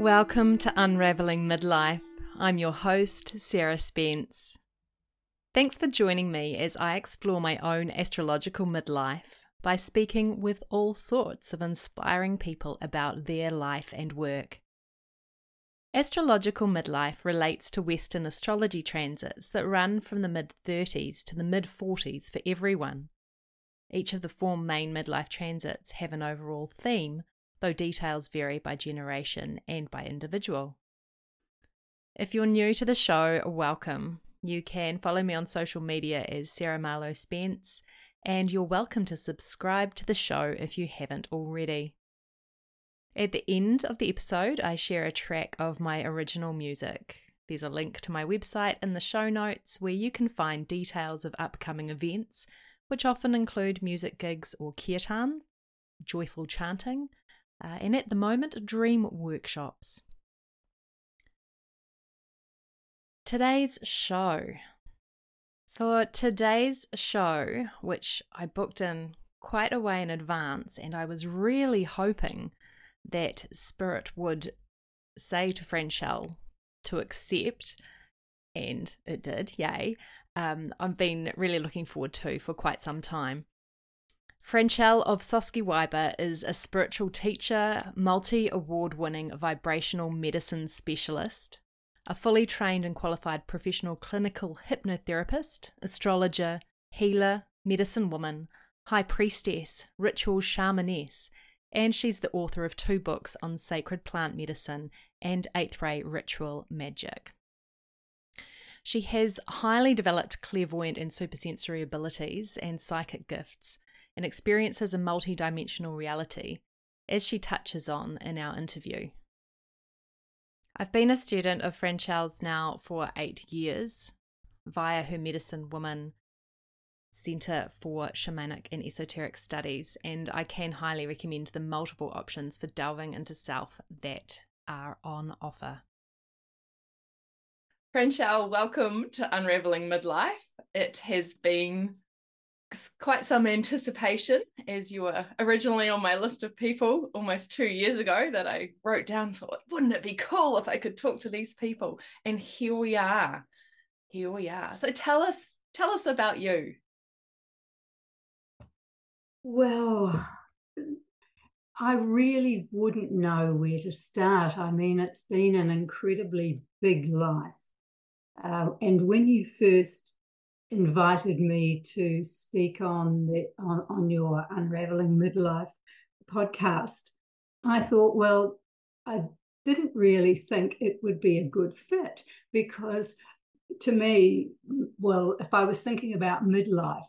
Welcome to Unraveling Midlife. I'm your host, Sarah Spence. Thanks for joining me as I explore my own astrological midlife by speaking with all sorts of inspiring people about their life and work. Astrological midlife relates to Western astrology transits that run from the mid 30s to the mid 40s for everyone. Each of the four main midlife transits have an overall theme, though details vary by generation and by individual. If you're new to the show, welcome. You can follow me on social media as Sarah Marlowe Spence, and you're welcome to subscribe to the show if you haven't already. At the end of the episode, I share a track of my original music. There's a link to my website in the show notes where you can find details of upcoming events, which often include music gigs or kirtan, joyful chanting, uh, and at the moment, dream workshops. Today's show. For today's show, which I booked in quite a way in advance, and I was really hoping that Spirit would say to Franchelle to accept, and it did, yay. Um, I've been really looking forward to for quite some time. Franchelle Ofsoské-Wyber is a spiritual teacher, multi award winning vibrational medicine specialist, a fully trained and qualified professional clinical hypnotherapist, astrologer, healer, medicine woman, high priestess, ritual shamaness, and she's the author of two books on sacred plant medicine and eighth ray ritual magic. She has highly developed clairvoyant and supersensory abilities and psychic gifts and experiences a multi-dimensional reality, as she touches on in our interview. I've been a student of Franchelle's now for eight years via her Medicine Woman Centre for Shamanic and Esoteric Studies, and I can highly recommend the multiple options for delving into self that are on offer. Franchelle, welcome to Unraveling Midlife. It has been quite some anticipation as you were originally on my list of people almost two years ago that I wrote down thought wouldn't it be cool if I could talk to these people? And here we are. Here we are. So tell us tell us about you. Well I really wouldn't know where to start. I mean it's been an incredibly big life. Uh, and when you first invited me to speak on the on, on your Unraveling Midlife podcast, I thought, well, I didn't really think it would be a good fit because to me, well, if I was thinking about midlife,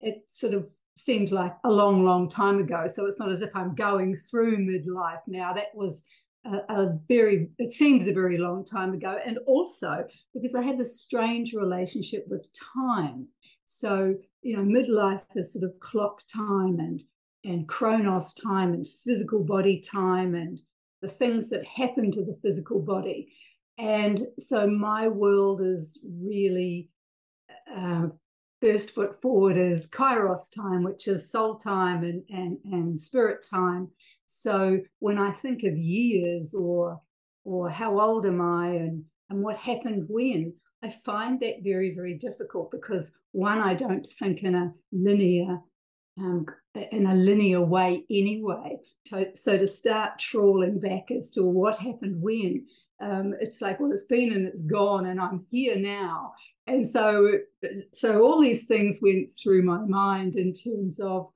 it sort of seemed like a long, long time ago. So it's not as if I'm going through midlife now. That was a, very, it seems a very long time ago. And also because I have a strange relationship with time. So, you know, midlife is sort of clock time and and chronos time and physical body time and the things that happen to the physical body. And so my world is really uh, first foot forward is kairos time, which is soul time and, and, and spirit time. So when I think of years or or how old am I and and what happened when, I find that very very difficult because one I don't think in a linear um, in a linear way anyway. To, so to start trawling back as to what happened when, um, it's like well it's been and it's gone and I'm here now. And so so all these things went through my mind in terms of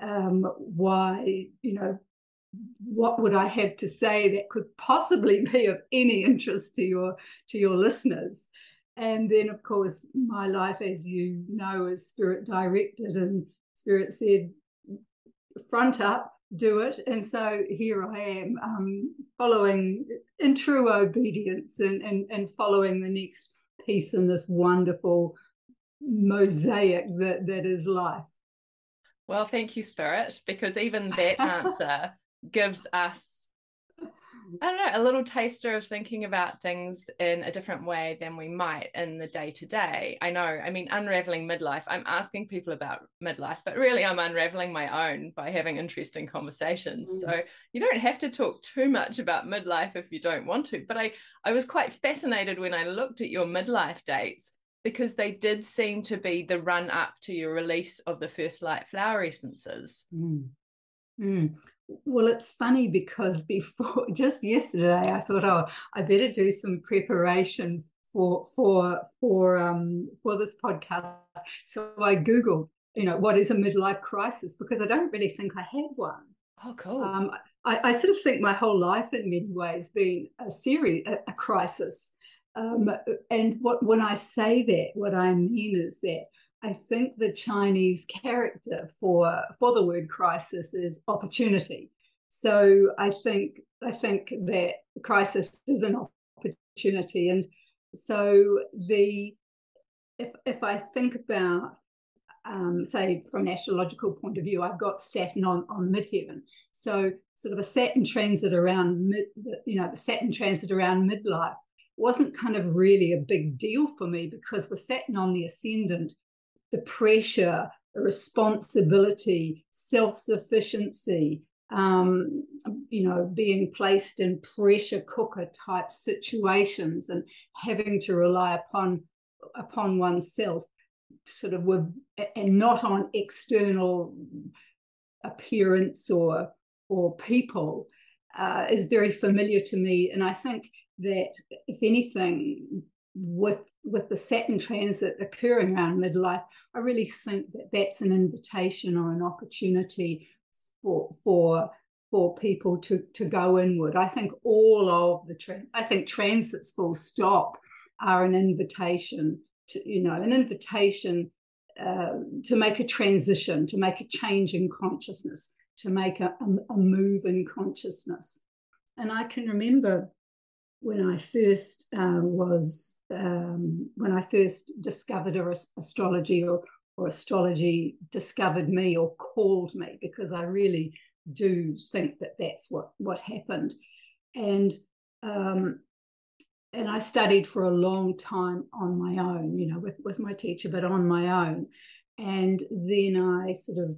um, why you know what would I have to say that could possibly be of any interest to your to your listeners? And then, of course, my life, as you know, is spirit directed, and spirit said, "Front up, do it." And so here I am, um, following in true obedience and, and and following the next piece in this wonderful mosaic that that is life. Well, thank you, Spirit, because even that answer gives us I don't know, a little taster of thinking about things in a different way than we might in the day to day. I know, I mean, unraveling midlife, I'm asking people about midlife, but really I'm unraveling my own by having interesting conversations. Mm. So you don't have to talk too much about midlife if you don't want to. But I, I was quite fascinated when I looked at your midlife dates because they did seem to be the run up to your release of the first light flower essences. Mm. Mm. Well, it's funny because before just yesterday, I thought, oh, I better do some preparation for for for um for this podcast. So I googled, you know, what is a midlife crisis because I don't really think I had one. Oh, cool. Um, I, I, sort of think my whole life in many ways been a series, a, a crisis. Um, and what when I say that, what I mean is that I think the Chinese character for for the word crisis is opportunity. So I think I think that crisis is an opportunity, and so the if if I think about um, say from an astrological point of view, I've got Saturn on on midheaven, so sort of a Saturn transit around mid, you know, the Saturn transit around midlife wasn't kind of really a big deal for me because with Saturn on the ascendant, the pressure, responsibility, self sufficiency, um, you know, being placed in pressure cooker type situations and having to rely upon upon oneself, sort of with, and not on external appearance or or people, uh, is very familiar to me. And I think that if anything, with with the Saturn transit occurring around midlife, I really think that that's an invitation or an opportunity for for for people to to go inward. I think all of the tra- I think transits full stop are an invitation to you know an invitation uh, to make a transition, to make a change in consciousness, to make a, a, a move in consciousness. And I can remember when I first uh, was um, when I first discovered astrology or or astrology discovered me or called me because I really do think that that's what what happened. And um, and I studied for a long time on my own you know with with my teacher but on my own. And then I sort of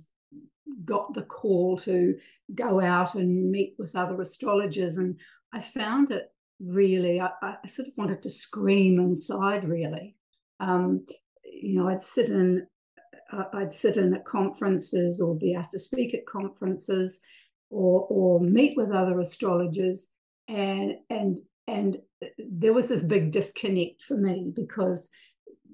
got the call to go out and meet with other astrologers and I found it really, I, I sort of wanted to scream inside, really. Um, you know, I'd sit in uh, I'd sit in at conferences or be asked to speak at conferences or or meet with other astrologers and and and there was this big disconnect for me because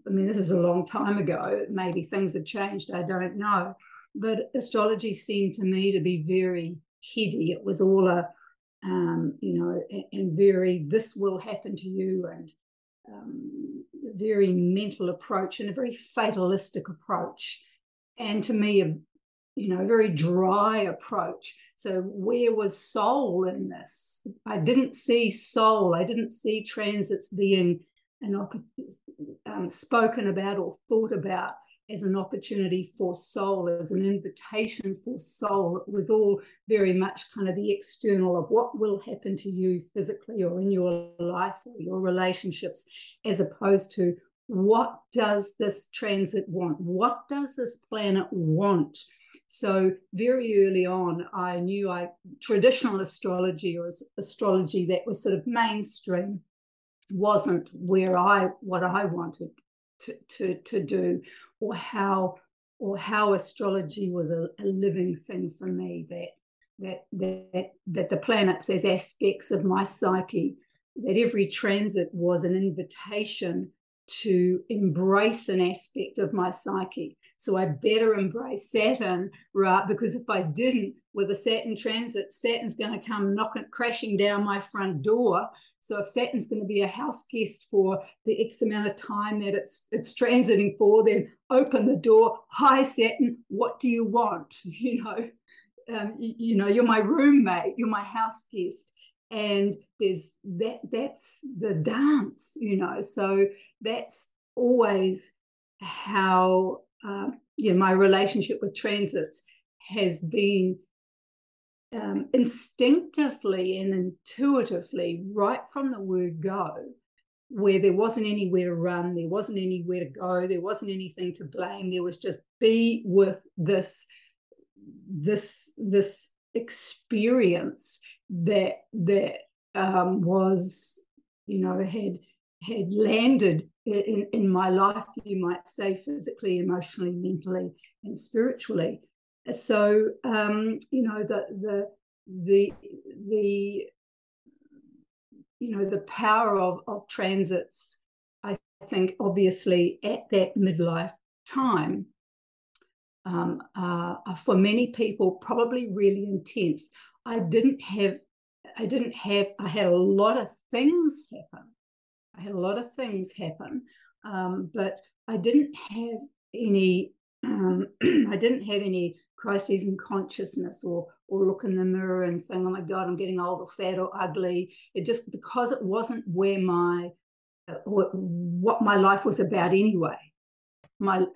I mean this is a long time ago. Maybe things have changed. I don't know. But astrology seemed to me to be very heady. It was all a um, you know, and, and, very this will happen to you, and um, very mental approach and a very fatalistic approach, and to me, a you know, very dry approach. So where was soul in this? I didn't see soul. I didn't see transits being an um, spoken about or thought about as an opportunity for soul, as an invitation for soul. It was all very much kind of the external of what will happen to you physically or in your life or your relationships, as opposed to what does this transit want? What does this planet want? So very early on, I knew I traditional astrology or astrology that was sort of mainstream wasn't where I what I wanted to, to, to do or how or how astrology was a, a living thing for me that that that that the planets as aspects of my psyche that every transit was an invitation to embrace an aspect of my psyche. So i better embrace saturn right? Because if i didn't with a saturn transit saturn's going to come knocking crashing down my front door so if Saturn's going to be a house guest for the X amount of time that it's it's transiting for, then open the door. Hi Saturn, what do you want? You know, um, you, you know, you're my roommate, you're my house guest, and there's that. That's the dance. You know, so that's always how uh, you know, my relationship with transits has been um, instinctively and intuitively, right from the word go, where there wasn't anywhere to run, there wasn't anywhere to go, there wasn't anything to blame. There was just be with this, this, this experience that that um, was, you know, had had landed in, in my life, you might say, physically, emotionally, mentally, and spiritually. So, um, you know, the the the the you know the power of of transits. I think obviously at that midlife time, um, uh, for many people, probably really intense. I didn't have, I didn't have, I had a lot of things happen I had a lot of things happen, um, but I didn't have any. Um, I didn't have any crises in consciousness or or look in the mirror and think, "Oh my God, I'm getting old or fat or ugly." It just because it wasn't where my uh, what, my life was about anyway. My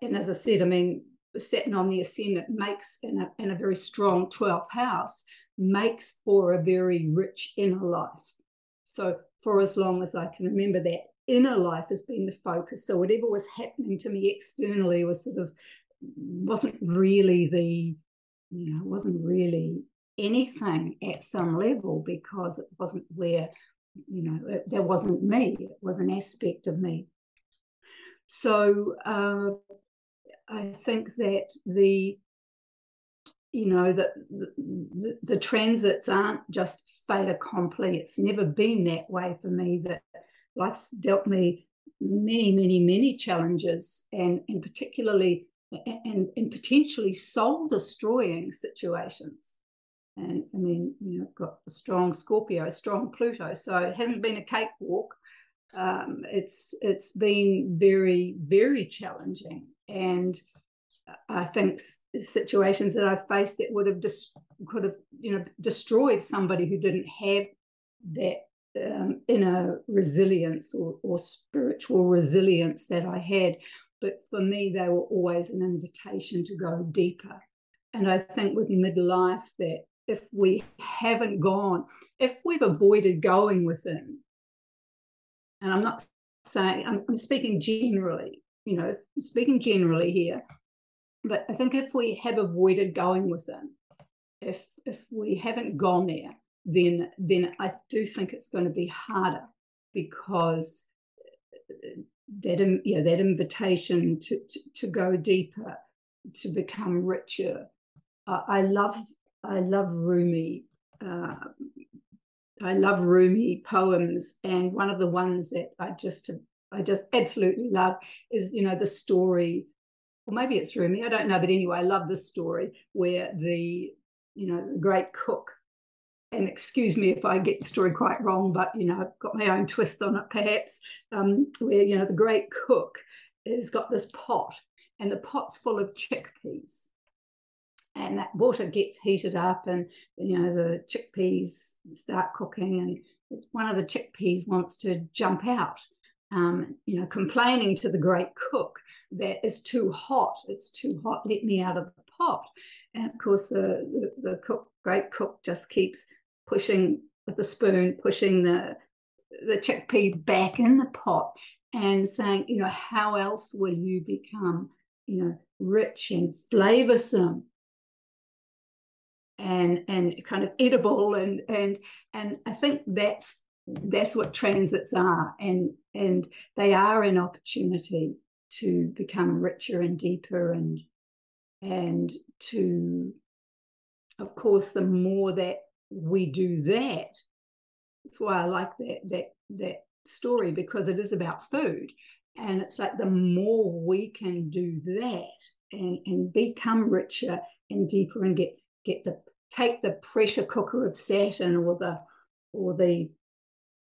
and as I said, I mean, sitting on the ascendant makes in a, in a very strong 12th house makes for a very rich inner life. So for as long as I can remember, that inner life has been the focus. So whatever was happening to me externally was sort of wasn't really the, you know, wasn't really anything at some level because it wasn't where, you know, it, that wasn't me. It was an aspect of me. So uh, I think that the you know that the, the, the, transits aren't just fait accompli it's never been that way for me that life's dealt me many many many challenges and and particularly and and potentially soul destroying situations and i mean you know got a strong scorpio strong pluto so it hasn't been a cakewalk um, it's it's been very very challenging and I think situations that I've faced that would have just could have you know destroyed somebody who didn't have that um, inner resilience or, or spiritual resilience that I had. But for me, they were always an invitation to go deeper. And I think with midlife that if we haven't gone, if we've avoided going within, and I'm not saying I'm, I'm speaking generally, you know, speaking generally here, but I think if we have avoided going within, if if we haven't gone there, then then I do think it's going to be harder because that yeah that invitation to, to, to go deeper, to become richer. Uh, I love I love Rumi. Uh, I love Rumi poems, and one of the ones that I just I just absolutely love is you know the story or maybe it's Rumi, I don't know. But anyway, I love this story where the, you know, the great cook, and excuse me if I get the story quite wrong, but, you know, I've got my own twist on it perhaps, um, where, you know, the great cook has got this pot and the pot's full of chickpeas. And that water gets heated up, and you know the chickpeas start cooking, and one of the chickpeas wants to jump out, um, you know, complaining to the great cook that it's too hot, it's too hot, let me out of the pot. And of course, the, the, the cook, great cook just keeps pushing with the spoon, pushing the, the chickpea back in the pot and saying, you know, how else will you become, you know, rich and flavorsome and and kind of edible and and and I think that's that's what transits are and and they are an opportunity to become richer and deeper and and to of course the more that we do that that's why i like that that that story because it is about food. And it's like the more we can do that and and become richer and deeper and get get the take the pressure cooker of saturn or the or the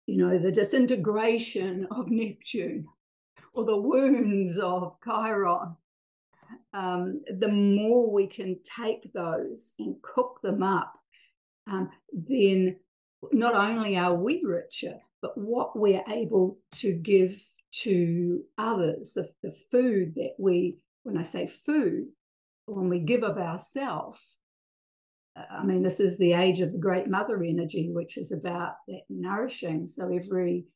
you know, the disintegration of Neptune or the wounds of Chiron, um, the more we can take those and cook them up, um, then not only are we richer, but what we're able to give to others, the, the food that we, when I say food, when we give of ourselves, I mean, this is the age of the great mother energy, which is about that nourishing. So every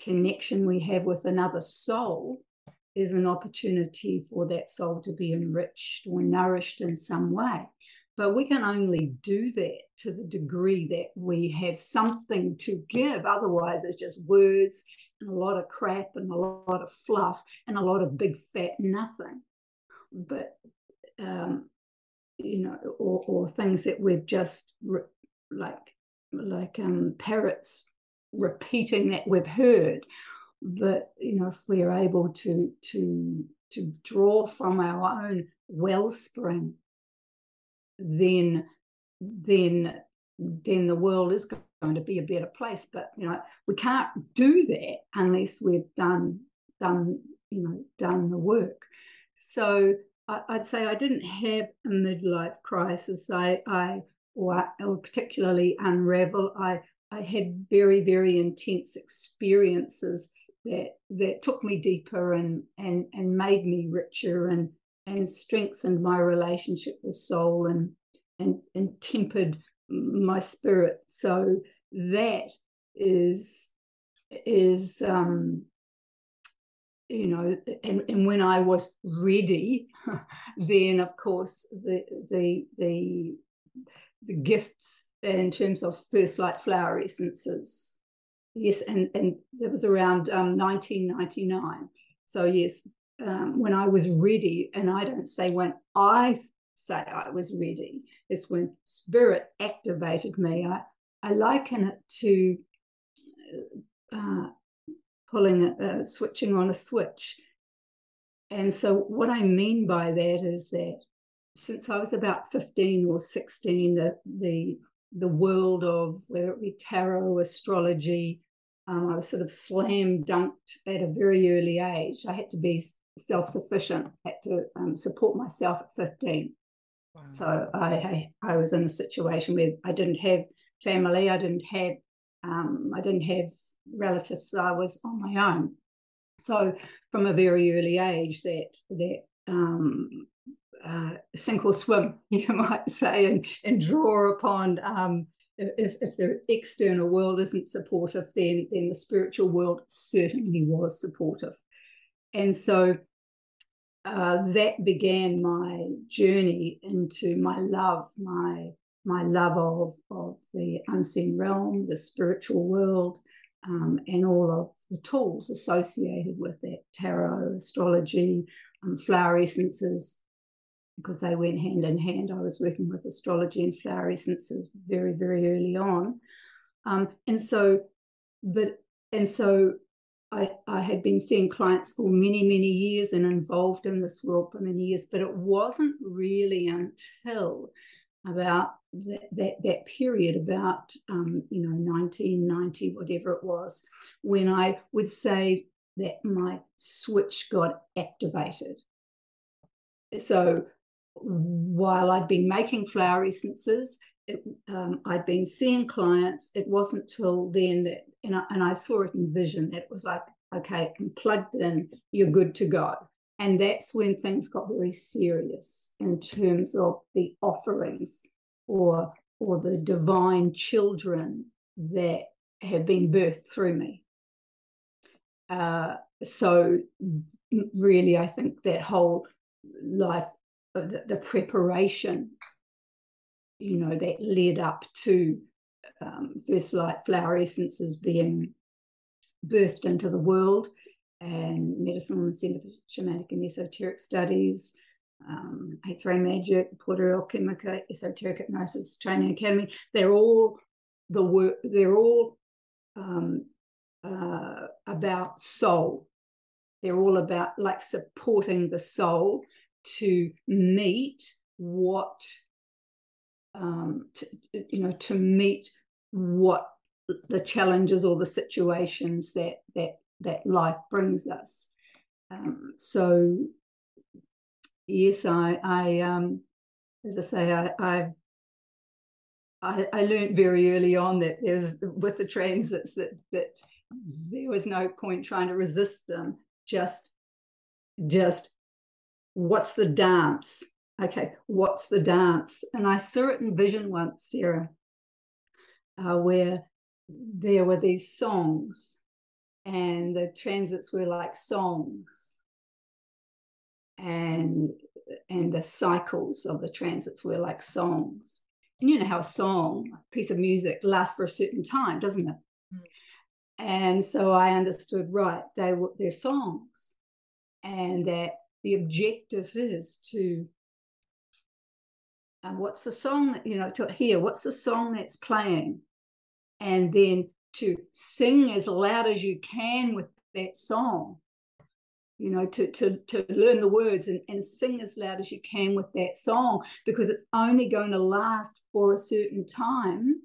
connection we have with another soul is an opportunity for that soul to be enriched or nourished in some way. But we can only do that to the degree that we have something to give. Otherwise, it's just words and a lot of crap and a lot of fluff and a lot of big fat nothing. But, um, you know, or, or things that we've just re- like, like um, parrots repeating that we've heard. But, you know, if we're able to, to, to draw from our own wellspring then then then the world is going to be a better place. But you know, we can't do that unless we've done done you know done the work. So I, would say I didn't have a midlife crisis. I I or, or particularly unravel. I I had very very intense experiences that that took me deeper and and and made me richer and and strengthened my relationship with soul and and and tempered my spirit. So that is is um you know and, and when i was ready then of course the the the the gifts in terms of first light flower essences yes and and that was around um, 1999 so yes um, when I was ready, and I don't say when I say I was ready, it's when spirit activated me. I, I liken it to uh, pulling, a, uh, switching on a switch. And so, what I mean by that is that since I was about 15 or 16, the, the, the world of whether it be tarot, astrology, um, I was sort of slam dunked at a very early age. I had to be self sufficient, had to um, support myself at 15. Wow. So I, I, I was in a situation where I didn't have family, I didn't have um, I didn't have relatives, so I was on my own. So from a very early age, that that um, uh, sink or swim, you might say, and and draw upon. Um, if, if the external world isn't supportive, then then the spiritual world certainly was supportive. And so uh, that began my journey into my love, my my love of, of the unseen realm, the spiritual world, um, and all of the tools associated with that tarot, astrology, um, flower essences, because they went hand in hand. I was working with astrology and flower essences very, very early on. Um, and so, but, and so I, I had been seeing clients for many, many years and involved in this world for many years, but it wasn't really until about that, that, that period, about, um, you know, 1990, whatever it was, when I would say that my switch got activated. So while I'd been making flower essences, it, um, I'd been seeing clients. It wasn't till then that and I, and I saw it in vision that it was like, okay, I'm plugged in, you're good to go. And that's when things got very serious in terms of the offerings or or the divine children that have been birthed through me. Uh, so really, I think that whole life, the, the preparation, you know, that led up to um, first light flower essences being birthed into the world, and Medicine Woman Center for Shamanic and Esoteric Studies, um, A3 Magic, Porta Alchemica, Esoteric Hypnosis Training Academy. They're all the work. They're all um, uh, about soul. They're all about like supporting the soul to meet what um, to, you know to meet what the challenges or the situations that that that life brings us. Um, so yes, I I um, as I say I I've, I I learned very early on that there's with the transits that that there was no point trying to resist them. Just just what's the dance? okay, what's the dance? And I saw it in Vision once, Sarah, uh, where there were these songs, and the transits were like songs, and and the cycles of the transits were like songs. And you know how a song, a piece of music, lasts for a certain time, doesn't it? Mm. And so I understood, right, they were they're songs, and that the objective is to and what's the song that you know to hear what's the song that's playing? And then to sing as loud as you can with that song. You know to to to learn the words and, and sing as loud as you can with that song because it's only going to last for a certain time.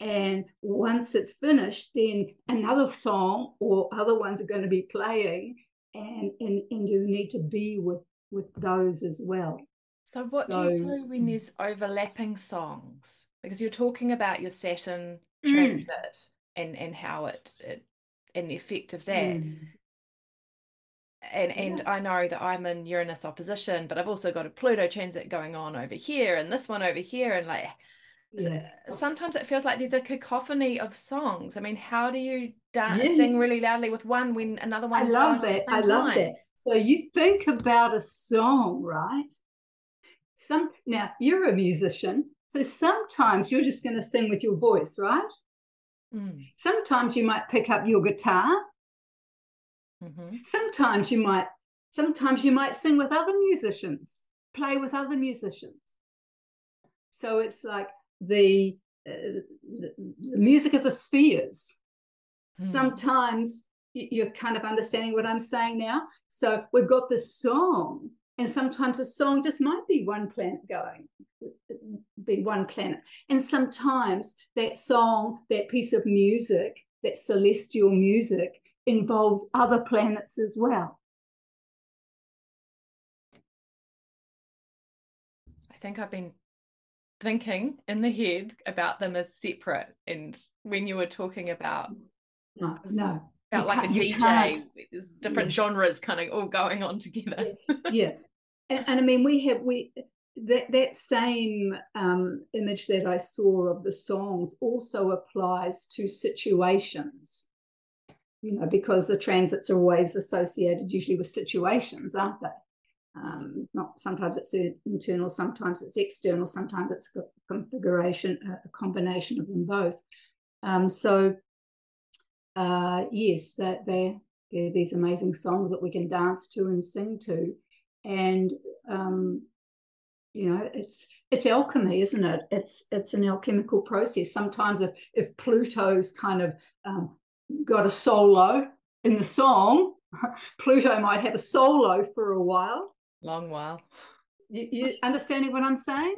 And once it's finished then another song or other ones are going to be playing and and, and you need to be with with those as well so what so, do you do when there's overlapping songs because you're talking about your saturn mm. transit mm. and and how it, it and the effect of that mm. and and yeah. I know that I'm in Uranus opposition, but I've also got a Pluto transit going on over here and this one over here, and like yeah. sometimes it feels like there's a cacophony of songs. I mean, how do you dance, yeah. sing really loudly with one when another one? I love that. I love time? that. So you think about a song, right? Some now you're a musician, so sometimes you're just going to sing with your voice, right? Mm. Sometimes you might pick up your guitar. Mm-hmm. Sometimes you might sometimes you might sing with other musicians, play with other musicians. So it's like the, uh, the, the music of the spheres. Mm. Sometimes you're kind of understanding what I'm saying now. So we've got this song, and sometimes a song just might be one planet going, be one planet. And sometimes that song, that piece of music, that celestial music, involves other planets as well. I think I've been thinking in the head about them as separate. And when you were talking about no, no. Felt like a DJ. There's different yeah. genres kind of all going on together. yeah. yeah. And, and, I mean we have we that that same um, image that I saw of the songs also applies to situations. You know, because the transits are always associated usually with situations, aren't they? Um, not sometimes it's internal, sometimes it's external, sometimes it's a configuration, a combination of them both. Um, so uh, yes, that they're, they're, these amazing songs that we can dance to and sing to, and um, you know it's it's alchemy, isn't it? It's it's an alchemical process. Sometimes if if Pluto's kind of um, got a solo in the song, Pluto might have a solo for a while long while. You, you understanding what I'm saying?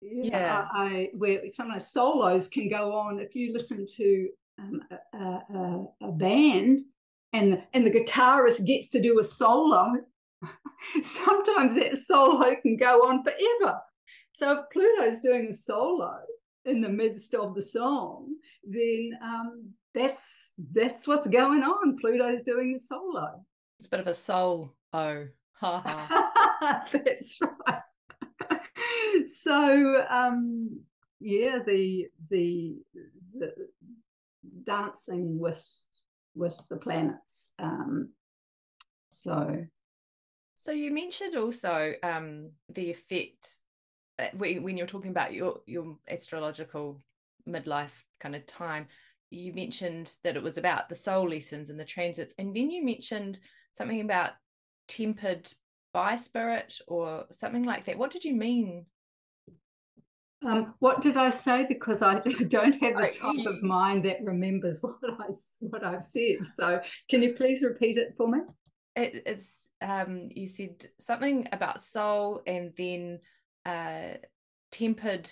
Yeah, I, I where sometimes solos can go on. If you listen to um, a, a, a, band and the, and the guitarist gets to do a solo, sometimes that solo can go on forever. So if Pluto's doing a solo in the midst of the song, then um, that's that's what's going on. Pluto's doing a solo. It's a bit of a soul oh That's right. so um, yeah, the, the, the dancing with with the planets. Um, so so you mentioned also um, the effect uh, when you're talking about your your astrological midlife kind of time. You mentioned that it was about the soul lessons and the transits, and then you mentioned something about tempered by spirit or something like that. What did you mean? Um, what did I say? Because I don't have the type of mind that remembers what I what I've said. So, can you please repeat it for me? It, it's um, you said something about soul, and then uh, tempered.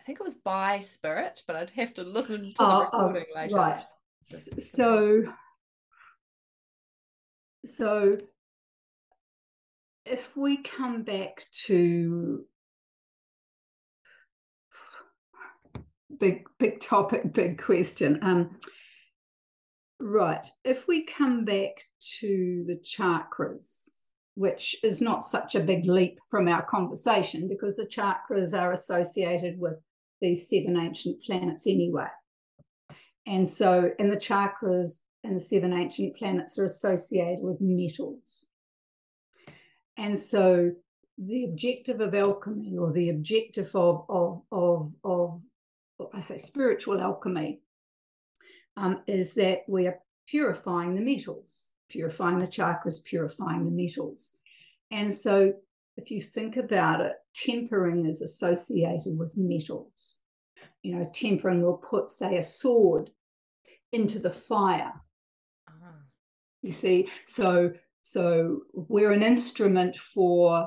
I think it was by spirit, but I'd have to listen to oh, the oh, recording oh, later. Right. So, so if we come back to big big topic big question um right if we come back to the chakras which is not such a big leap from our conversation because the chakras are associated with these seven ancient planets anyway. And so, and the chakras and the seven ancient planets are associated with metals. And so, the objective of alchemy or the objective of, of, of, of I say spiritual alchemy um, is that we are purifying the metals, purifying the chakras, purifying the metals. And so, if you think about it, tempering is associated with metals. You know, tempering will put, say, a sword into the fire. Uh-huh. You see, so so we're an instrument for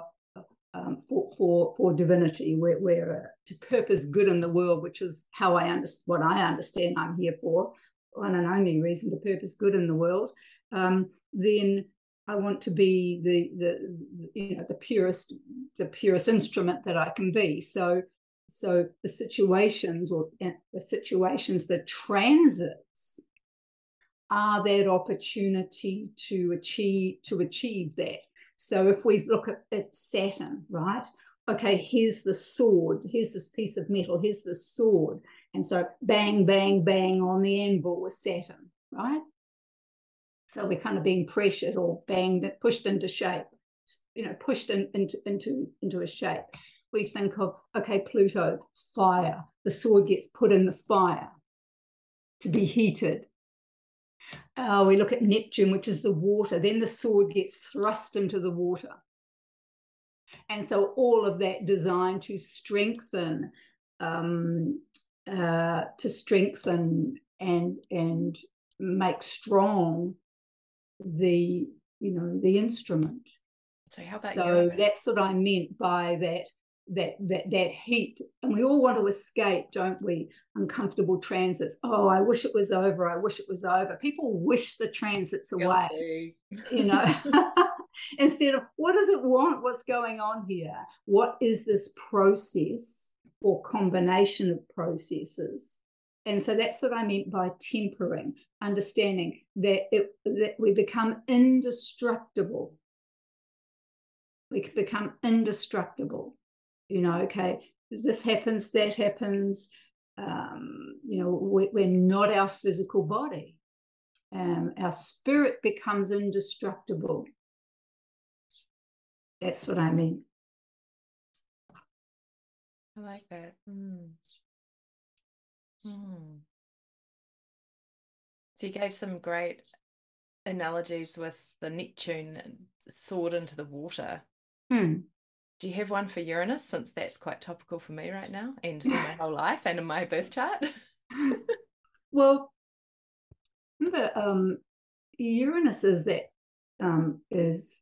um, for for for divinity. We're, we're to purpose good in the world, which is how I understand what I understand. I'm here for one and only reason to purpose good in the world. Um, then I want to be the the you know the purest the purest instrument that I can be. So so the situations or the situations, the transits are that opportunity to achieve to achieve that. So if we look at, at Saturn, right? Okay, here's the sword, here's this piece of metal, here's the sword. And so bang, bang, bang on the anvil with Saturn, right? So we're kind of being pressured or banged, pushed into shape, you know, pushed in, into, into, into a shape we think of, okay, Pluto, fire. The sword gets put in the fire to be heated. Uh, we look at Neptune, which is the water. Then the sword gets thrust into the water. And so all of that designed to strengthen, um, uh, to strengthen and and make strong the you know the instrument. So how about so that's what I meant by that that that that heat. And we all want to escape don't we? Uncomfortable transits. Oh i wish it was over. I wish it was over. People wish the transits away you know? Instead of what does it want? What's going on here? What is this process or combination of processes? And so that's what i meant by tempering understanding that it that we become indestructible. We become indestructible you know, okay, this happens, that happens. Um, you know, we, we're not our physical body. Um, our spirit becomes indestructible. That's what I mean. I like that. Mm. Mm. So you gave some great analogies with the Neptune sword into the water. Hmm. Do you have one for Uranus since that's quite topical for me right now and in my whole life and in my birth chart? well, remember, um, Uranus is that um, is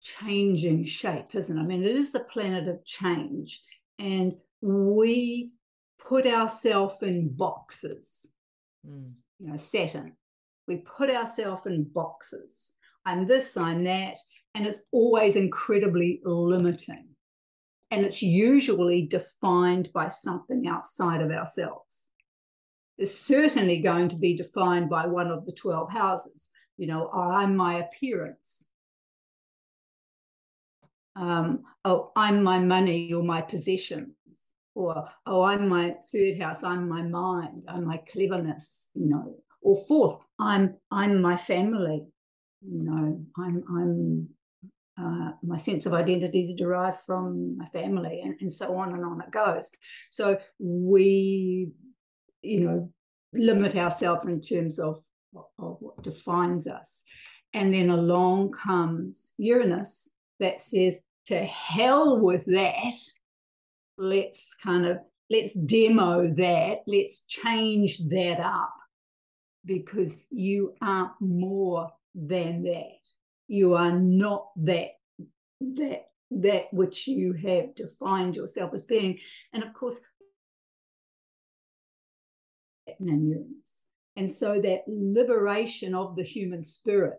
changing shape, isn't it? I mean, it is the planet of change, and we put ourselves in boxes. Mm. You know, Saturn. We put ourselves in boxes. I'm this, I'm that, and it's always incredibly limiting. And it's usually defined by something outside of ourselves. It's certainly going to be defined by one of the 12 houses. You know, I'm my appearance. Um, oh, I'm my money or my possessions. Or, oh, I'm my third house, I'm my mind, I'm my cleverness, you know. Or fourth, I'm I'm my family, you know, I'm I'm uh, my sense of identity is derived from my family and, and so on and on it goes. So we you know limit ourselves in terms of, of what defines us. And then along comes uranus that says to hell with that. Let's kind of let's demo that. Let's change that up because you are more than that you are not that that that which you have defined yourself as being. And of course and so that liberation of the human spirit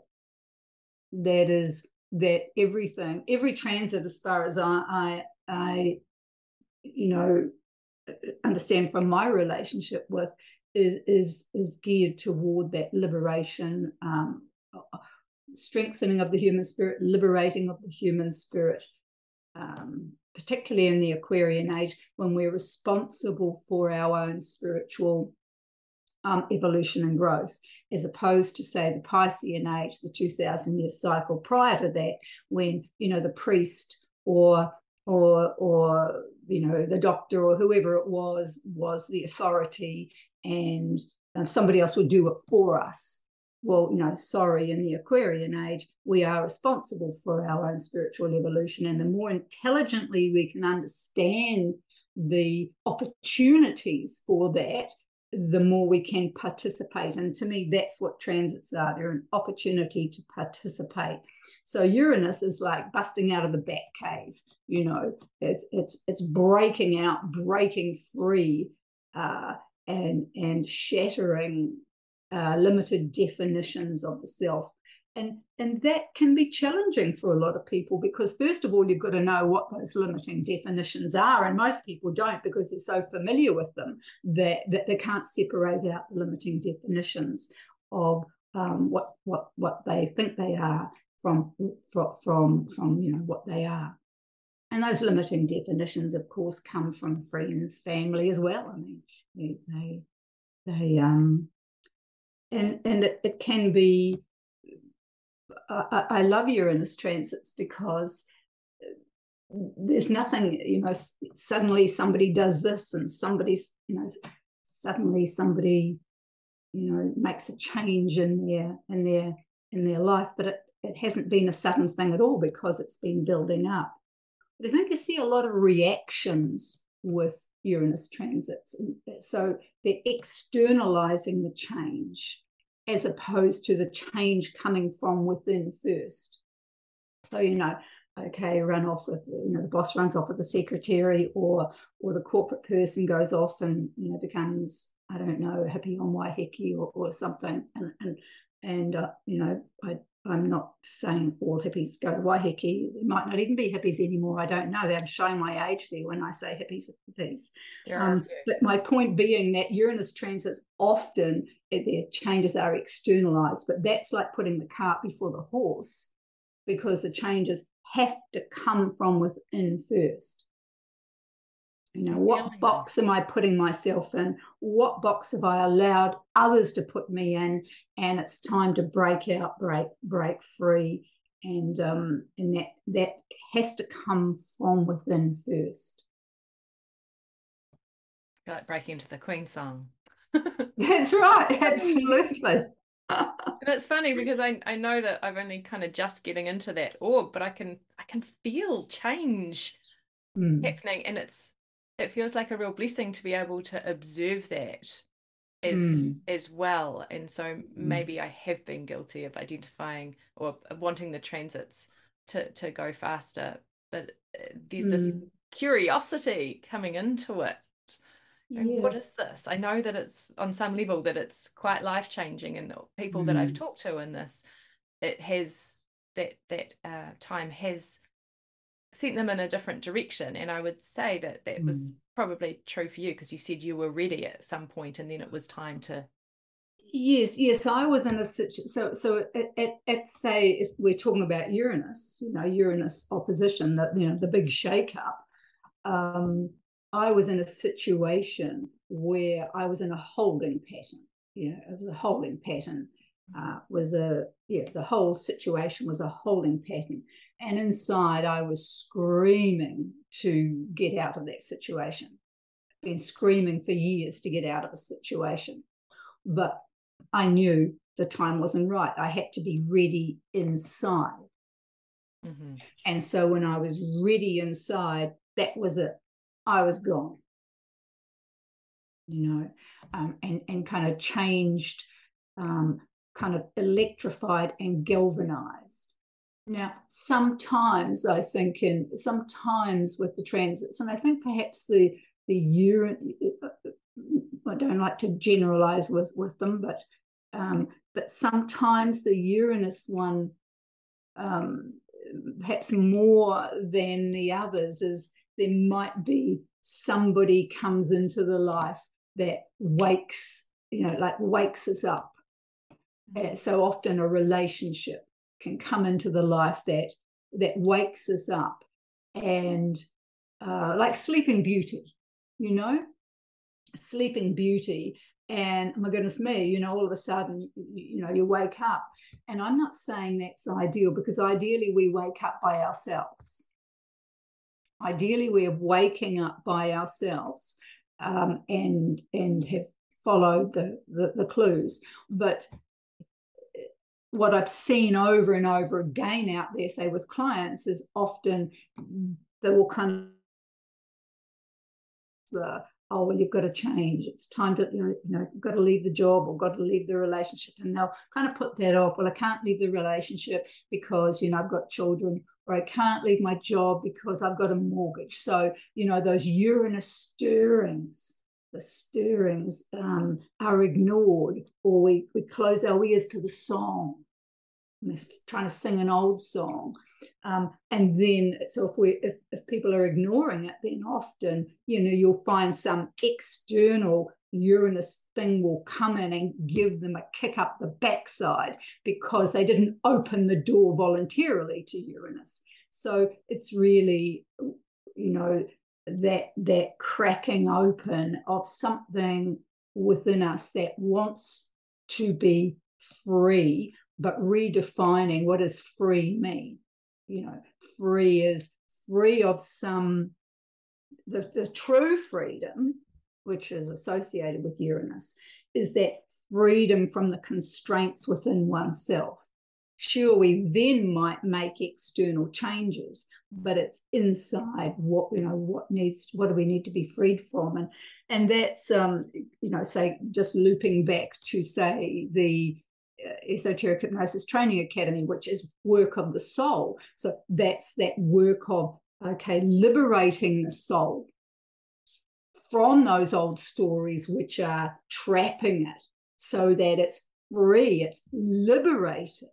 that is that everything every transit as far as i i, I you know understand from my relationship with is is, is geared toward that liberation um, strengthening of the human spirit, liberating of the human spirit, um, particularly in the Aquarian age, when we're responsible for our own spiritual um, evolution and growth, as opposed to say the Piscean age, the 2000 year cycle prior to that, when you know the priest or or or you know the doctor or whoever it was was the authority and um, somebody else would do it for us well you know sorry in the aquarian age we are responsible for our own spiritual evolution and the more intelligently we can understand the opportunities for that the more we can participate. And to me, that's what transits are. They're an opportunity to participate. So Uranus is like busting out of the bat cave, you know, it, it's it's breaking out, breaking free, uh, and and shattering uh, limited definitions of the self. And and that can be challenging for a lot of people because first of all you've got to know what those limiting definitions are and most people don't because they're so familiar with them that, that they can't separate out the limiting definitions of um, what what what they think they are from from from from you know what they are. And those limiting definitions of course come from friends family as well. I mean they they, they um and and it, it can be I, I love Uranus transits because uh, there's nothing, you know, suddenly somebody does this and somebody's, you know, suddenly somebody, you know, makes a change in their in their in their life, but it, it hasn't been a sudden thing at all because it's been building up. But I think I see a lot of reactions with Uranus transits. Uh, so they're externalizing the change as opposed to the change coming from within first. So, you know, okay, run off with, you know, the boss runs off with the secretary or or the corporate person goes off and, you know, becomes, I don't know, hippie on Waiheke or, or something. And, and, and uh, you know, I I'm not saying all hippies go to Waiheke. There might not even be hippies anymore. I don't know. I'm showing my age there when I say hippies are hippies. Um, but my point being that Uranus transits often their changes are externalized, but that's like putting the cart before the horse because the changes have to come from within first. You know, what box am I putting myself in? What box have I allowed others to put me in? And it's time to break out, break, break free. And um, and that that has to come from within first. Like breaking into the Queen song. That's right, absolutely. and it's funny because I, I know that I've only kind of just getting into that orb, but I can I can feel change mm. happening and it's it feels like a real blessing to be able to observe that as mm. as well and so mm. maybe i have been guilty of identifying or wanting the transits to to go faster but uh, there's mm. this curiosity coming into it yeah. what is this i know that it's on some level that it's quite life changing and people that i've mm. talked to in this it has that that uh, time has sent them in a different direction. And I would say that that mm. was probably true for you because you said you were ready at some point and then it was time to. Yes, yes, I was in a situation. So, so at, at, at, say if we're talking about Uranus, you know, Uranus opposition, that you know, the big shake-up. Um, I was in a situation where I was in a holding pattern. You know, it was a holding pattern. Uh, was a yeah, the whole situation was a holding pattern, and inside, I was screaming to get out of that situation. Been screaming for years to get out of a situation. But I knew the time wasn't right. I had to be ready inside. Mm-hmm. And so when I was ready inside, that was it. I was gone. You know, um, and and kind of changed, um, kind of electrified and galvanized now, sometimes I think in sometimes with the transits, and I think perhaps the the year I don't like to generalize with with them, but um, but sometimes the Uranus one, um, perhaps more than the others, is there might be somebody comes into the life that wakes, you know, like wakes us up. Mm-hmm. So often a relationship can come into the life that that wakes us up and uh, like sleeping beauty you know? Sleeping beauty and oh my goodness me you know all of a sudden you, you know you wake up. And i'm not saying that's ideal because ideally we wake up by ourselves. Ideally we're waking up by ourselves um, and and have followed the, the, the clues. But what I've seen over and over again out there, say with clients, is often they will of the oh well you've got to change. It's time to you know, you know got to leave the job or got to leave the relationship. And they'll kind of put that off well i can't leave the relationship because you know i've got children or i can't leave my job because i've got a mortgage. So you know those uranus stirrings the stirrings um, are ignored or we, we close our ears to the song trying to sing an old song. Um, and then so if we if, if people are ignoring it then often you know you'll find some external uranus thing will come in and give them a kick up the backside because they didn't open the door voluntarily to uranus so it's really you know that that cracking open of something within us that wants to be free but redefining what does free mean? You know free is free of some the, the true freedom which is associated with uranus is that freedom from the constraints within oneself. Sure we then might make external changes but it's inside what you know what needs what do we need to be freed from? And and that's um you know say just looping back to say the esoteric hypnosis training academy which is work of the soul so that's that work of okay liberating the soul from those old stories which are trapping it so that it's free it's liberated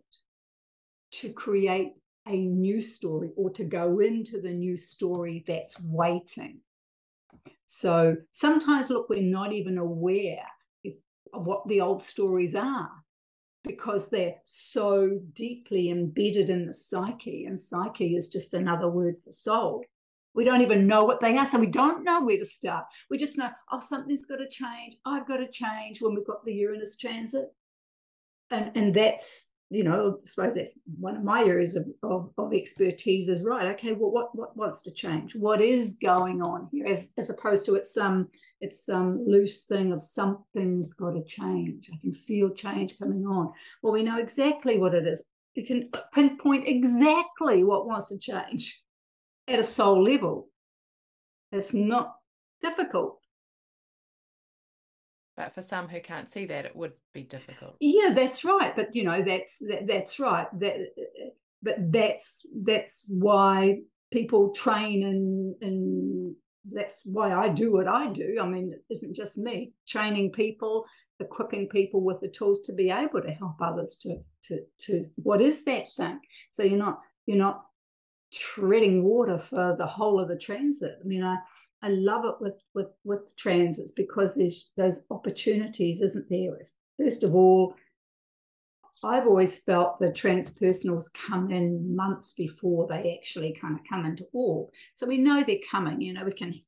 to create a new story or to go into the new story that's waiting. So sometimes, look, we're not even aware of what the old stories are because they're so deeply embedded in the psyche, and psyche is just another word for soul. We don't even know what they are. So we don't know where to start. We just know, oh, something's got to change. I've got to change when we've got the Uranus transit. And, and that's you know, I suppose that's one of my areas of, of, of, expertise is right. Okay, well, what what wants to change? What is going on here? As as opposed to it's some it's some loose thing of something's got to change. I can feel change coming on. Well, we know exactly what it is. We can pinpoint exactly what wants to change at a soul level. It's not difficult. But for some who can't see that, it would be difficult. Yeah, that's right. But you know, that's that, that's right. That, uh, uh, but that's that's why people train and and that's why I do what I do. I mean, it isn't just me training people, equipping people with the tools to be able to help others to to to what is that thing. So you're not you're not treading water for the whole of the transit. I mean, I I love it with with with transits because there's those opportunities, isn't there? First of all, I've always felt the transpersonals come in months before they actually kind of come into orb. So we know they're coming, you know, we can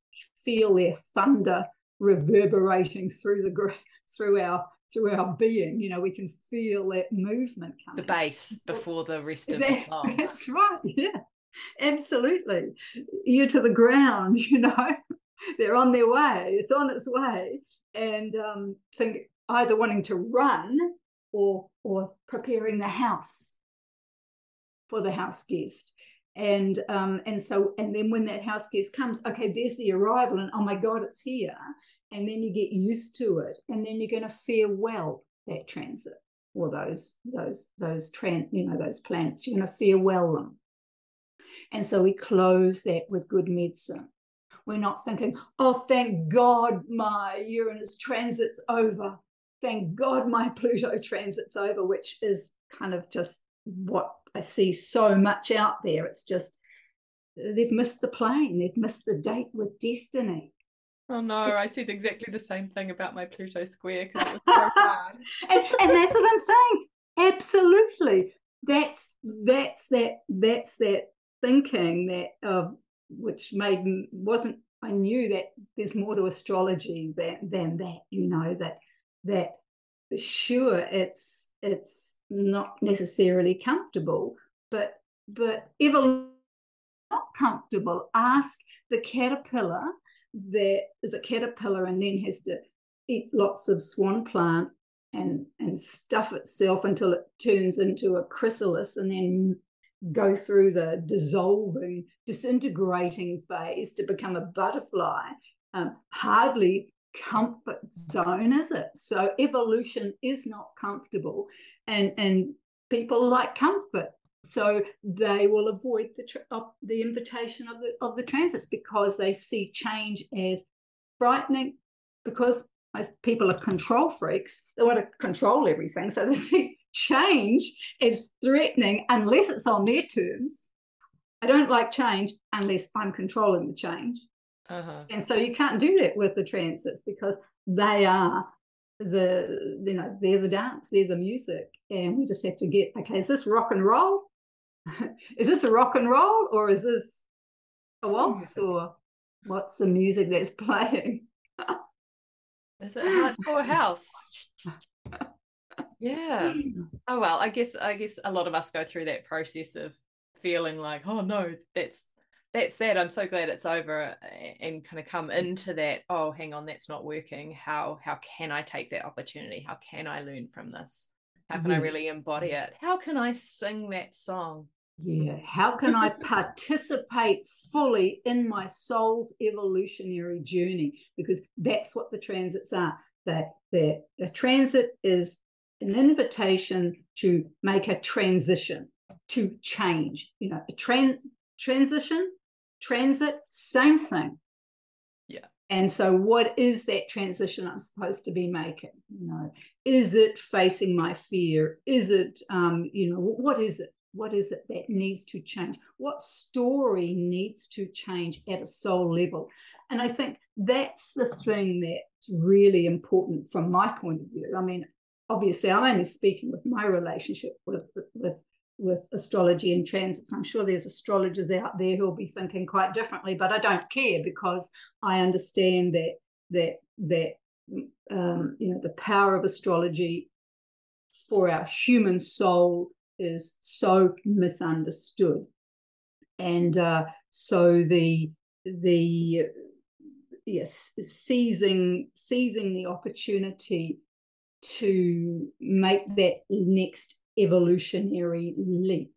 feel their thunder reverberating through the through our through our being. You know, we can feel that movement coming. The base before the rest of that, the song. That's right. Yeah. Absolutely. Ear to the ground, you know, they're on their way, it's on its way. And um, think either wanting to run or or preparing the house for the house guest. And um, and so and then when that house guest comes, okay, there's the arrival, and oh my God, it's here. And then you get used to it, and then you're going to farewell that transit or those those those tran you know those plants. You're going to farewell them and so we close that with good medicine. We're not thinking, oh, thank God my Uranus transit's over. Thank God my Pluto transit's over, which is kind of just what I see so much out there. It's just they've missed the plane, they've missed the date with destiny. Oh no, I said exactly the same thing about my Pluto square because it was so hard. and, and that's what I'm saying. Absolutely that's that's that that's that thinking that uh, which made wasn't I knew that there's more to astrology than than that. You know that that sure it's it's not necessarily comfortable, but but ever not comfortable. Ask the caterpillar that is a caterpillar and then has to eat lots of swan plant and and stuff itself until it turns into a chrysalis and then go through the dissolving, disintegrating phase to become a butterfly. Um, hardly comfort zone, is it? So evolution is not comfortable, and and people like comfort, so they will avoid the uh, the invitation of the of the transits because they see change as frightening. Because most people are control freaks, they want to control everything, so they see change is threatening unless it's on their terms. I don't like change unless I'm controlling the change. Uh-huh. And so you can't do that with the transits because they are the you know they're the dance, they're the music, and we just have to get okay. Is this rock and roll? is this a rock and roll or is this a waltz or what's the music that's playing? is it hardcore house? yeah. Mm. Oh well, I guess I guess a lot of us go through that process of feeling like, oh no, that's that's that. I'm so glad it's over and kind of come into that. Oh, hang on, that's not working. How how can I take that opportunity? How can I learn from this? How can yeah. I really embody it? How can I sing that song? Yeah. How can I participate fully in my soul's evolutionary journey? Because that's what the transits are. That the, the transit is an invitation to make a transition, to change. You know, a tran- transition transit, same thing. Yeah. And so, what is that transition I'm supposed to be making? You know, is it facing my fear? Is it, um, you know, what is it? What is it that needs to change? What story needs to change at a soul level? And I think that's the thing that's really important from my point of view. I mean, obviously, I'm only speaking with my relationship with with with astrology and transits. I'm sure there's astrologers out there who'll be thinking quite differently, but I don't care because I understand that that that um, you know the power of astrology for our human soul is so misunderstood, and uh, so the the yes seizing seizing the opportunity to make that next evolutionary leap.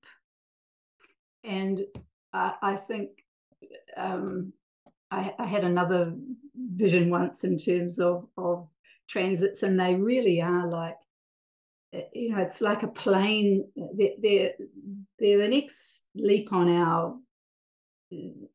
And I, I think um, I, I, had another vision once in terms of, of transits, and they really are like, eh, you know, it's like a plane. They're, they're, they're the next leap on our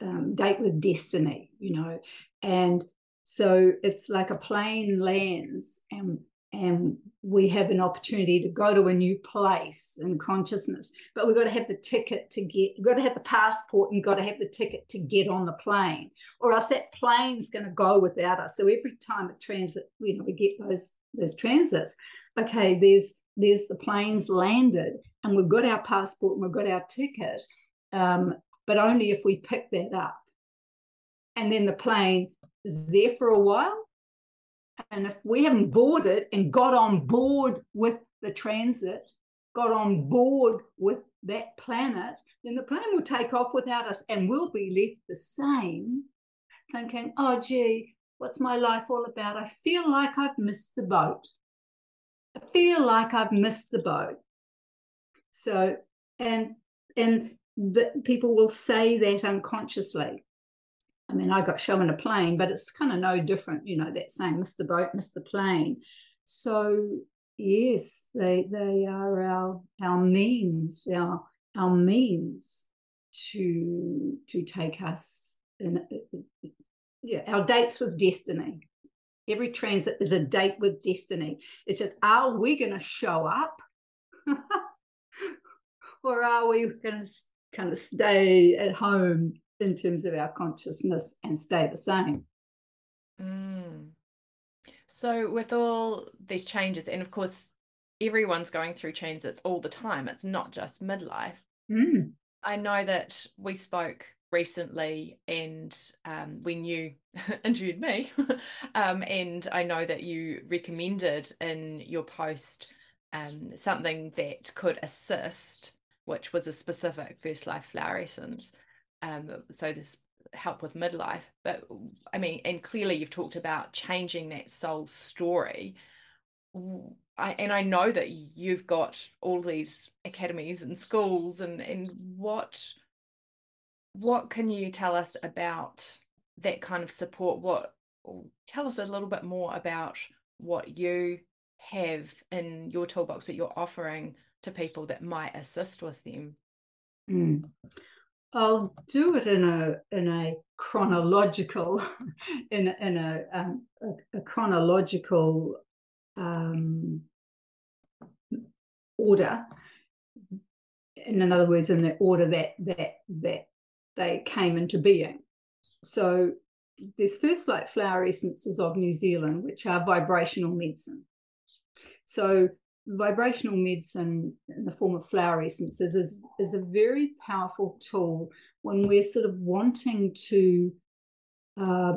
um, date with destiny, you know, and so it's like a plane lands and and we have an opportunity to go to a new place in consciousness. But we've got to have the ticket to get we've got to have the passport and got to have the ticket to get on the plane or else that plane's going to go without us. So every time a transit you know we get those those transits okay there's there's the planes landed and we've got our passport and we've got our ticket um, but only if we pick that up. And then the plane is there for a while and if we haven't boarded and got on board with the transit, got on board with that planet, then the plane will take off without us and we'll be left the same, thinking, oh, gee, what's my life all about? I feel like I've missed the boat. I feel like I've missed the boat. So, and and the, people will say that unconsciously. I mean, I got shown a plane, but it's kind of no different, you know, that saying, Mr. Boat, Mr. Plane. So yes, they they are our our means, our our means to to take us in yeah, our dates with destiny. Every transit is a date with destiny. It's just, are we to show up? or are we to kind of stay at home in terms of our consciousness and stay the same. Mm. So, with all these changes, and of course, everyone's going through transits all the time. It's not just midlife. Mm. I know that we spoke recently and um, when you interviewed me um, and i know that you recommended in your post um, something that could assist which was a specific first light flower essence um, so this help with midlife but i mean and clearly you've talked about changing that soul story. I, and I know that you've got all these academies and schools and and what what can you tell us about that kind of support? What tell us a little bit more about what you have in your toolbox that you're offering to people that might assist with them. Mm. I'll do it in a in a chronological in in a um, a, a, chronological um, order. In other words, in the order that that that they came into being. So there's first light flower essences of New Zealand, which are vibrational medicine. So vibrational medicine in the form of flower essences is, is a very powerful tool when we're sort of wanting to uh,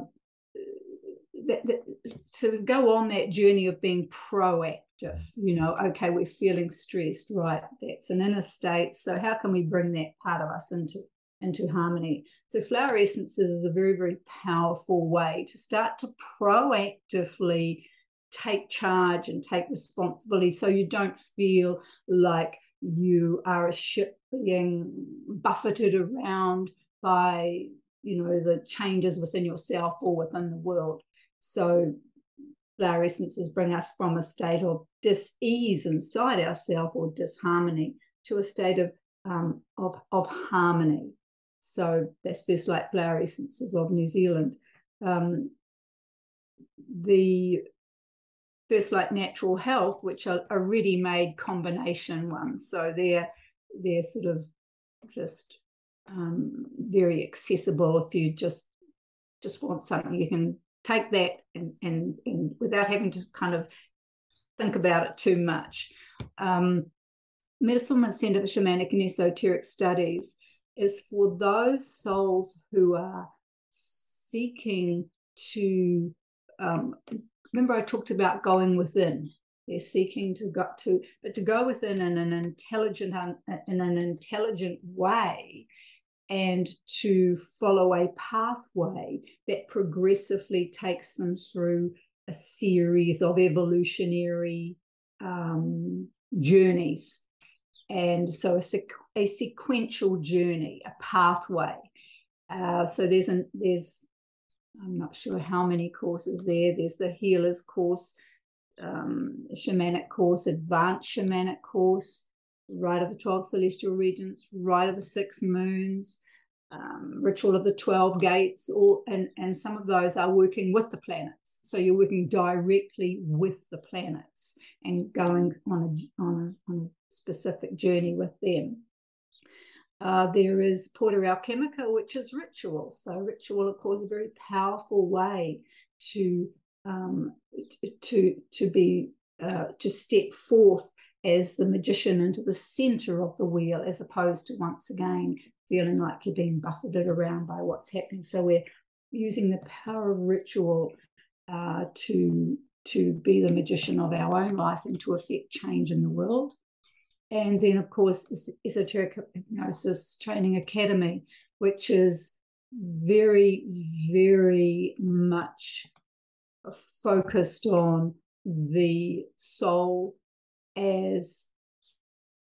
that, that, go on that journey of being proactive. You know, okay, we're feeling stressed, right? That's an inner state. So how can we bring that part of us into into harmony? So flower essences is a very very powerful way to start to proactively take charge and take responsibility, so you don't feel like you are a ship being buffeted around by you know the changes within yourself or within the world so flower essences bring us from a state of dis-ease inside ourselves or disharmony to a state of um, of, of harmony. So that's first light flower essences of New Zealand. Um, the first light natural health, which are, a ready-made combination ones. So they're they're sort of just um, very accessible if you just just want something you can take that and, and, and without having to kind of think about it too much. Um, Medicine Center for Shamanic and Esoteric Studies is for those souls who are seeking to um, remember I talked about going within. They're seeking to go to, but to go within in an intelligent in an intelligent way and to follow a pathway that progressively takes them through a series of evolutionary um, journeys. And so a, sequ- a, sequential journey, a pathway. Uh, so there's an there's I'm not sure how many courses there. There's the healers course, um, shamanic course, advanced shamanic course, Rite of the 12 celestial regents, Rite of the six moons, um, ritual of the 12 gates, or and, and some of those are working with the planets. So you're working directly with the planets and going on a, on a, on a specific journey with them. Uh, there is Porta Alchemica, which is ritual. So ritual, of course, a very powerful way to um, to to be uh, to step forth as the magician into the center of the wheel, as opposed to once again feeling like you're being buffeted around by what's happening. So we're using the power of ritual uh, to to be the magician of our own life and to affect change in the world. And then, of course, Esoteric Hypnosis Training Academy, which is very, very much focused on the soul as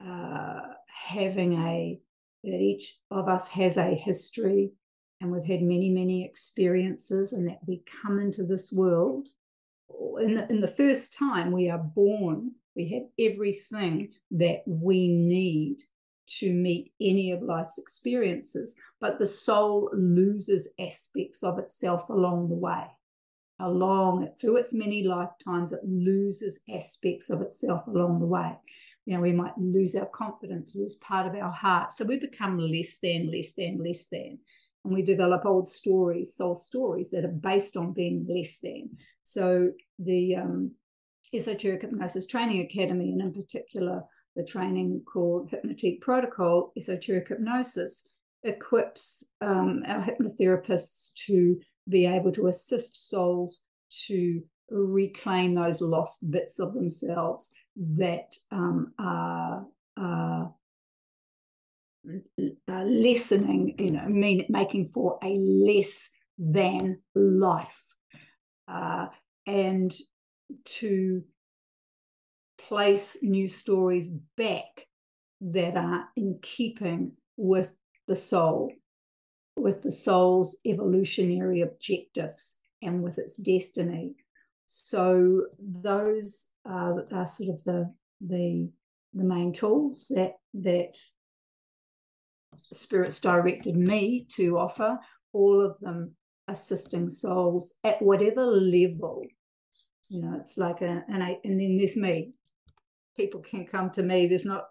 uh, having a that each of us has a history and we've had many many experiences and that we come into this world. In the, in the first time we are born we have everything that we need to meet any of life's experiences but the soul loses aspects of itself along the way along through its many lifetimes, it loses aspects of itself along the way. You know, we might lose our confidence, lose part of our heart. So we become less than, less than, less than. And we develop old stories, soul stories that are based on being less than. So the um, Esoteric Hypnosis Training Academy, and in particular, the training called Hypnotique Protocol, Esoteric Hypnosis, equips um, our hypnotherapists to be able to assist souls to reclaim those lost bits of themselves that um, are, are, are lessening, you know, mean making for a less than life, uh, and to place new stories back that are in keeping with the soul, with the soul's evolutionary objectives and with its destiny. So those are, are sort of the the the main tools that that spirits directed me to offer. All of them assisting souls at whatever level. You know, it's like a, an and then there's me. People can come to me. There's not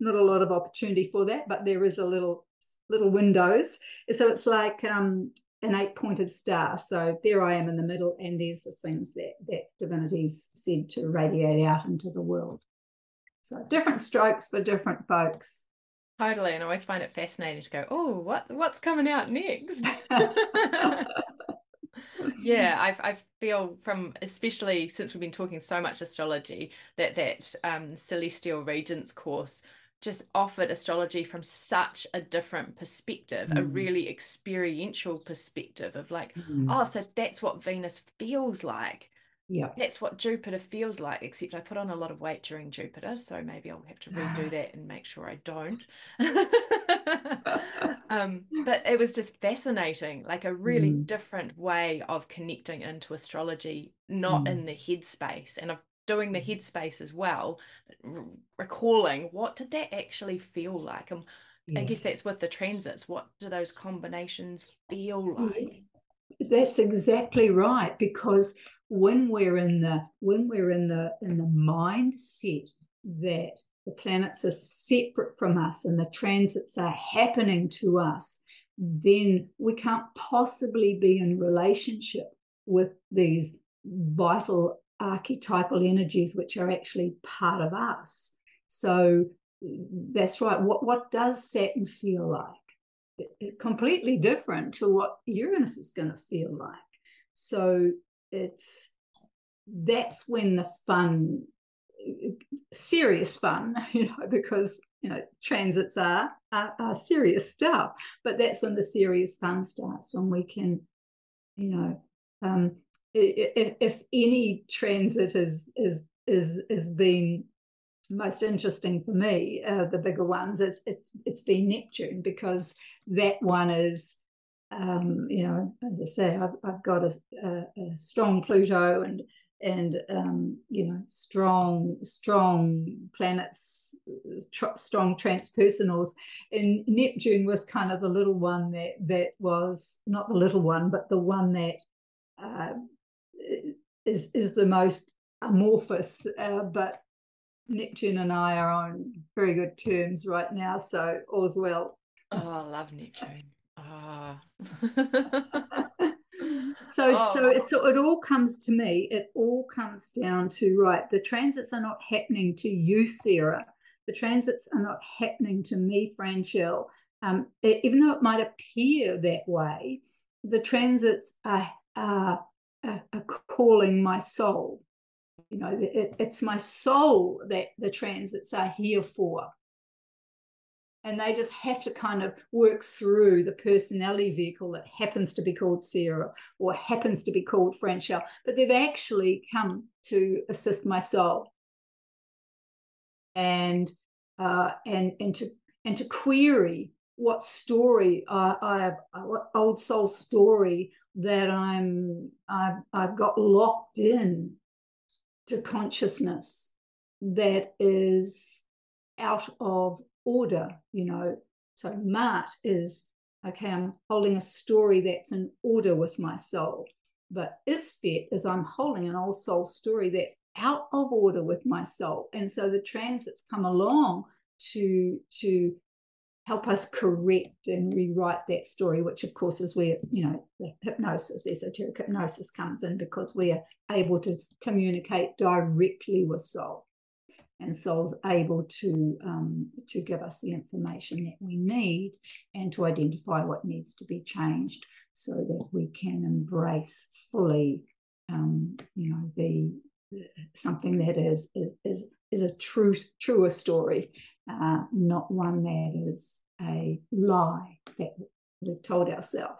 not a lot of opportunity for that, but there is a little little windows. So it's like um, an eight pointed star. So there I am in the middle, and there's the things that that divinity's said to radiate out into the world. So different strokes for different folks. Totally, and I always find it fascinating to go, oh, what what's coming out next? yeah, I, I feel from especially since we've been talking so much astrology that that um, celestial regents course just offered astrology from such a different perspective, mm. a really experiential perspective of like, mm. oh, so that's what Venus feels like. Yeah. That's what Jupiter feels like, except I put on a lot of weight during Jupiter. So maybe I'll have to redo that and make sure I don't. um, but it was just fascinating, like a really mm. different way of connecting into astrology, not mm. in the headspace. And I've doing the headspace as well, r- recalling what did that actually feel like? And yeah. I guess that's with the transits. What do those combinations feel like? That's exactly right. Because when we're in the when we're in the in the mindset that the planets are separate from us and the transits are happening to us, then we can't possibly be in relationship with these vital archetypal energies which are actually part of us. So that's right. What what does Saturn feel like? It, it, completely different to what Uranus is going to feel like. So it's that's when the fun, serious fun, you know, because you know transits are, are, are serious stuff. But that's when the serious fun starts when we can, you know, um, if, if any transit is is is is been most interesting for me, uh, the bigger ones, it, it's it's been Neptune because that one is, um, you know, as I say, I've, I've got a, a, a strong Pluto and and um, you know strong strong planets, tr- strong transpersonals, and Neptune was kind of the little one that that was not the little one, but the one that uh, is is the most amorphous, uh, but Neptune and I are on very good terms right now, so all's well. Oh, I love Neptune. Ah. so oh. so it's it all comes to me. It all comes down to right. The transits are not happening to you, Sarah. The transits are not happening to me, Franchelle. Um, it, even though it might appear that way, the transits are, are a, a calling my soul. You know, it, it's my soul that the transits are here for. And they just have to kind of work through the personality vehicle that happens to be called Sarah or happens to be called Franchelle, but they've actually come to assist my soul. And uh, and and to and to query what story I, I have, what old soul story that I'm I've, I've got locked in to consciousness that is out of order, you know. So Ma'at is okay, I'm holding a story that's in order with my soul. But Isfet is I'm holding an old soul story that's out of order with my soul. And so the transits come along to to help us correct and rewrite that story, which of course is where, you know, the hypnosis, esoteric hypnosis comes in because we are able to communicate directly with soul. And soul's able to um, to give us the information that we need and to identify what needs to be changed so that we can embrace fully, um, you know, the something that is is is is a true truer story uh, not one that is a lie that we've told ourselves.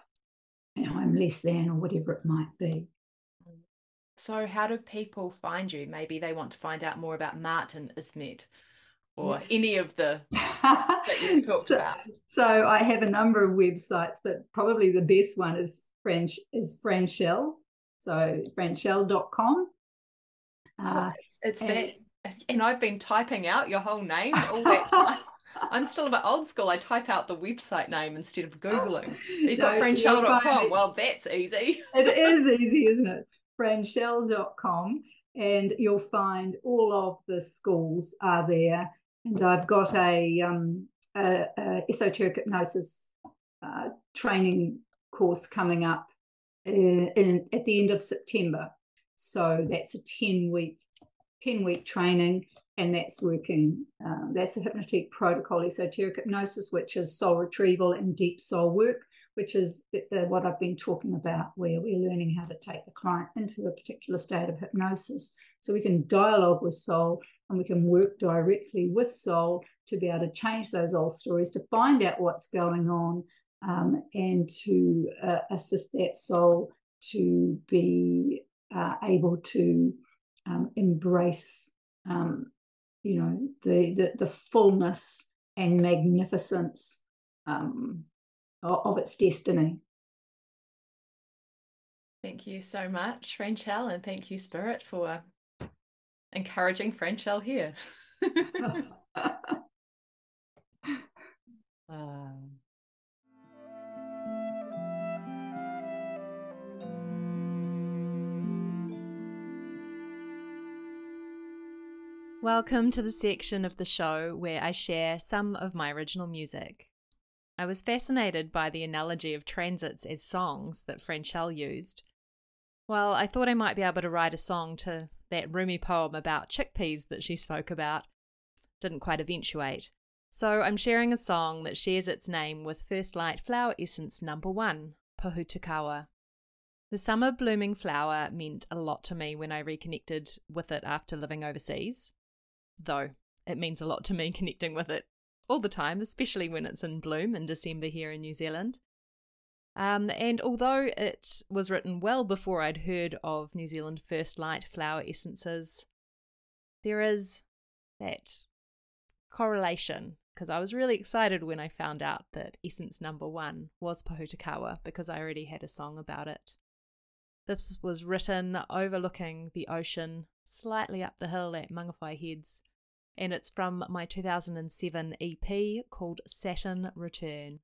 You know, I'm less than or whatever it might be. So, how do people find you? Maybe they want to find out more about Ma'at and Isfet or any of the that you talked so, about. So, I have a number of websites, but probably the best one is French is Franchelle. So, franchelle.com. Oh, uh, it's, it's and, that and I've been typing out your whole name all that time. I'm still a bit old school. I type out the website name instead of Googling. You've got no, franchelle.com. Well, that's easy. it is easy, isn't it? Franchelle.com. And you'll find all of the schools are there. And I've got a, um, a, a esoteric hypnosis uh, training course coming up in, in, at the end of September. So that's a 10 week 10 week training, and that's working. Um, that's a hypnotic protocol, esoteric hypnosis, which is soul retrieval and deep soul work, which is the, what I've been talking about, where we're learning how to take the client into a particular state of hypnosis. So we can dialogue with soul and we can work directly with soul to be able to change those old stories, to find out what's going on, um, and to uh, assist that soul to be uh, able to um, embrace, um, you know, the, the, the fullness and magnificence um, of, its destiny. Thank you so much, Franchelle, and thank you, Spirit, for encouraging Franchelle here. um, Welcome to the section of the show where I share some of my original music. I was fascinated by the analogy of transits as songs that Franchelle used. Well, I thought I might be able to write a song to that Rumi poem about chickpeas that she spoke about. Didn't quite eventuate. So I'm sharing a song that shares its name with First Light Flower Essence number one, Pohutukawa. The summer blooming flower meant a lot to me when I reconnected with it after living overseas though it means a lot to me connecting with it all the time, especially when it's in bloom in December here in New Zealand. Um, and although it was written well before I'd heard of New Zealand First Light flower essences, there is that correlation because I was really excited when I found out that essence number one was Pohutukawa because I already had a song about it. This was written overlooking the ocean slightly up the hill at Mangawhai Heads, and it's from my 2007 EP called Saturn Return.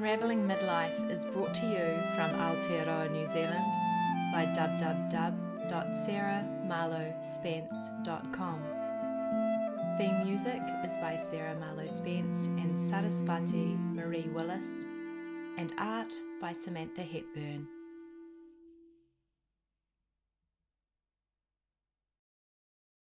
Unraveling Midlife is brought to you from Aotearoa, New Zealand by www.sarahmarlowspence.com. Theme music is by Sarah Marlow Spence and Sarasvati Marie Willis, and art by Samantha Hepburn.